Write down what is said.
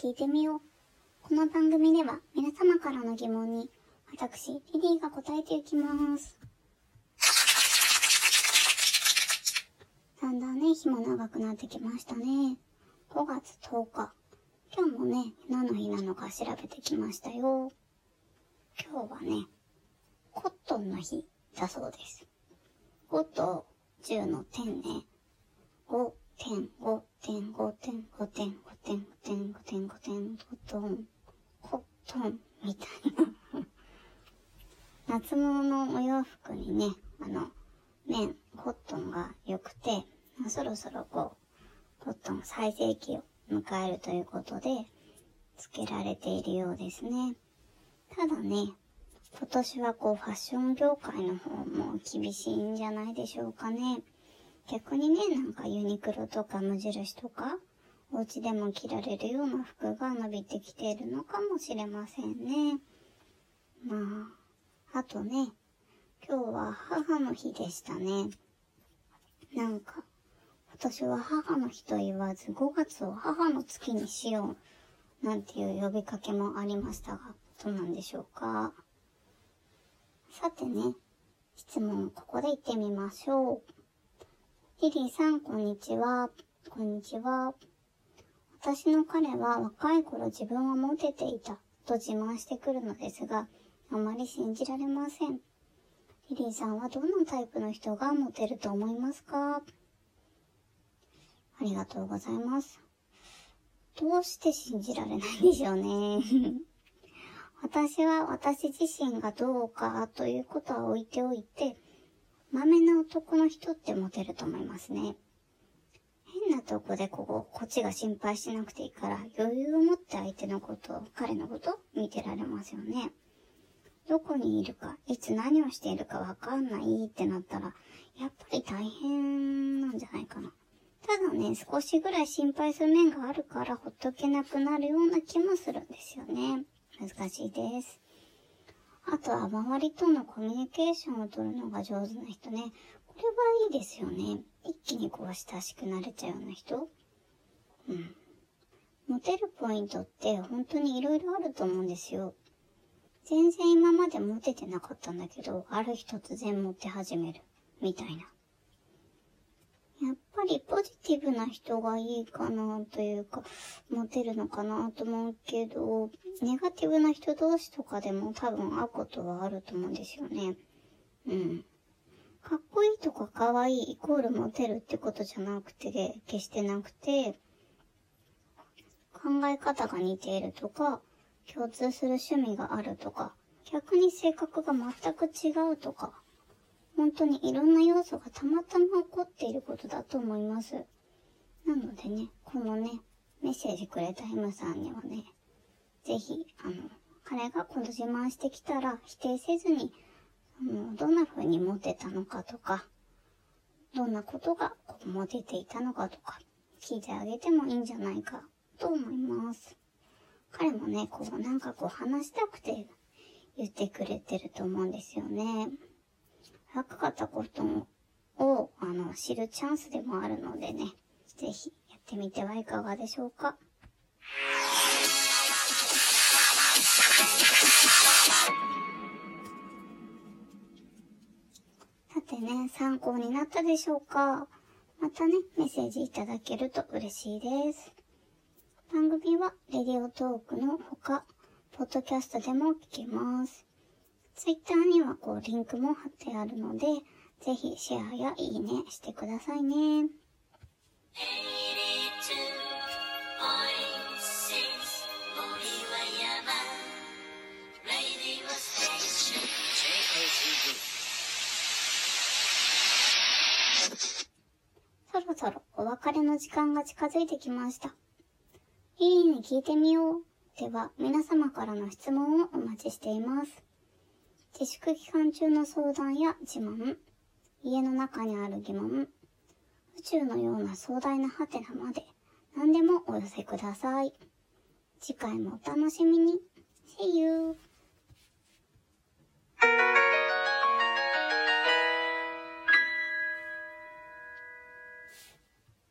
聞いてみよう。この番組では皆様からの疑問に私、リリーが答えていきます。だんだんね、日も長くなってきましたね。5月10日。今日もね、何の日なのか調べてきましたよ。今日はね、コットンの日だそうです。5と10の点ね。5点、5点、5点、5点、5点、5点、5点、5点、コットン、コットン、みたいな。夏物のお洋服にね、あの、綿、コットンが良くて、そろそろこう、コットン最盛期を迎えるということで、付けられているようですね。ただね、今年はこうファッション業界の方も厳しいんじゃないでしょうかね。逆にね、なんかユニクロとか無印とか、お家でも着られるような服が伸びてきているのかもしれませんね。まあ、あとね、今日は母の日でしたね。なんか、今年は母の日と言わず5月を母の月にしようなんていう呼びかけもありましたが、どうなんでしょうか。さてね、質問ここで行ってみましょう。リリーさん、こんにちは。こんにちは。私の彼は若い頃自分はモテていたと自慢してくるのですが、あまり信じられません。リリーさんはどんなタイプの人がモテると思いますか？ありがとうございます。どうして信じられないんでしょうね。私は私自身がどうかということは置いておいて、まめな男の人ってモテると思いますね。変なとこでここ、こっちが心配しなくていいから余裕を持って相手のこと、彼のこと見てられますよね。どこにいるか、いつ何をしているかわかんないってなったら、やっぱり大変なんじゃないかな。ただね、少しぐらい心配する面があるからほっとけなくなるような気もするんですよね。難しいです。あとは周りとのコミュニケーションを取るのが上手な人ね。これはいいですよね。一気にこう親しくなれちゃうような人。うん。モテるポイントって本当に色々あると思うんですよ。全然今までモテてなかったんだけど、ある日突然モテ始める。みたいな。やっぱりポジティブな人がいいかなというか、モテるのかなと思うけど、ネガティブな人同士とかでも多分会うことはあると思うんですよね。うん。かっこいいとか可愛いイコールモテるってことじゃなくて、決してなくて、考え方が似ているとか、共通する趣味があるとか、逆に性格が全く違うとか、本当にいろんな要素がたまたま起こっていることだと思います。なのでね、このね、メッセージくれた M さんにはね、ぜひ、あの、彼がこの自慢してきたら否定せずに、あの、どんな風にモテたのかとか、どんなことがこうモテていたのかとか、聞いてあげてもいいんじゃないかと思います。彼もね、こう、なんかこう話したくて言ってくれてると思うんですよね。若かったことを、あの、知るチャンスでもあるのでね、ぜひやってみてはいかがでしょうか。さてね、参考になったでしょうかまたね、メッセージいただけると嬉しいです。番組は、レディオトークのほか、ポッドキャストでも聞けます。ツイッターにはこうリンクも貼ってあるので、ぜひシェアやいいねしてくださいね。そろそろお別れの時間が近づいてきました。いいに聞いてみよう。では、皆様からの質問をお待ちしています。自粛期間中の相談や自慢、家の中にある疑問、宇宙のような壮大なハテナまで何でもお寄せください。次回もお楽しみに。See you!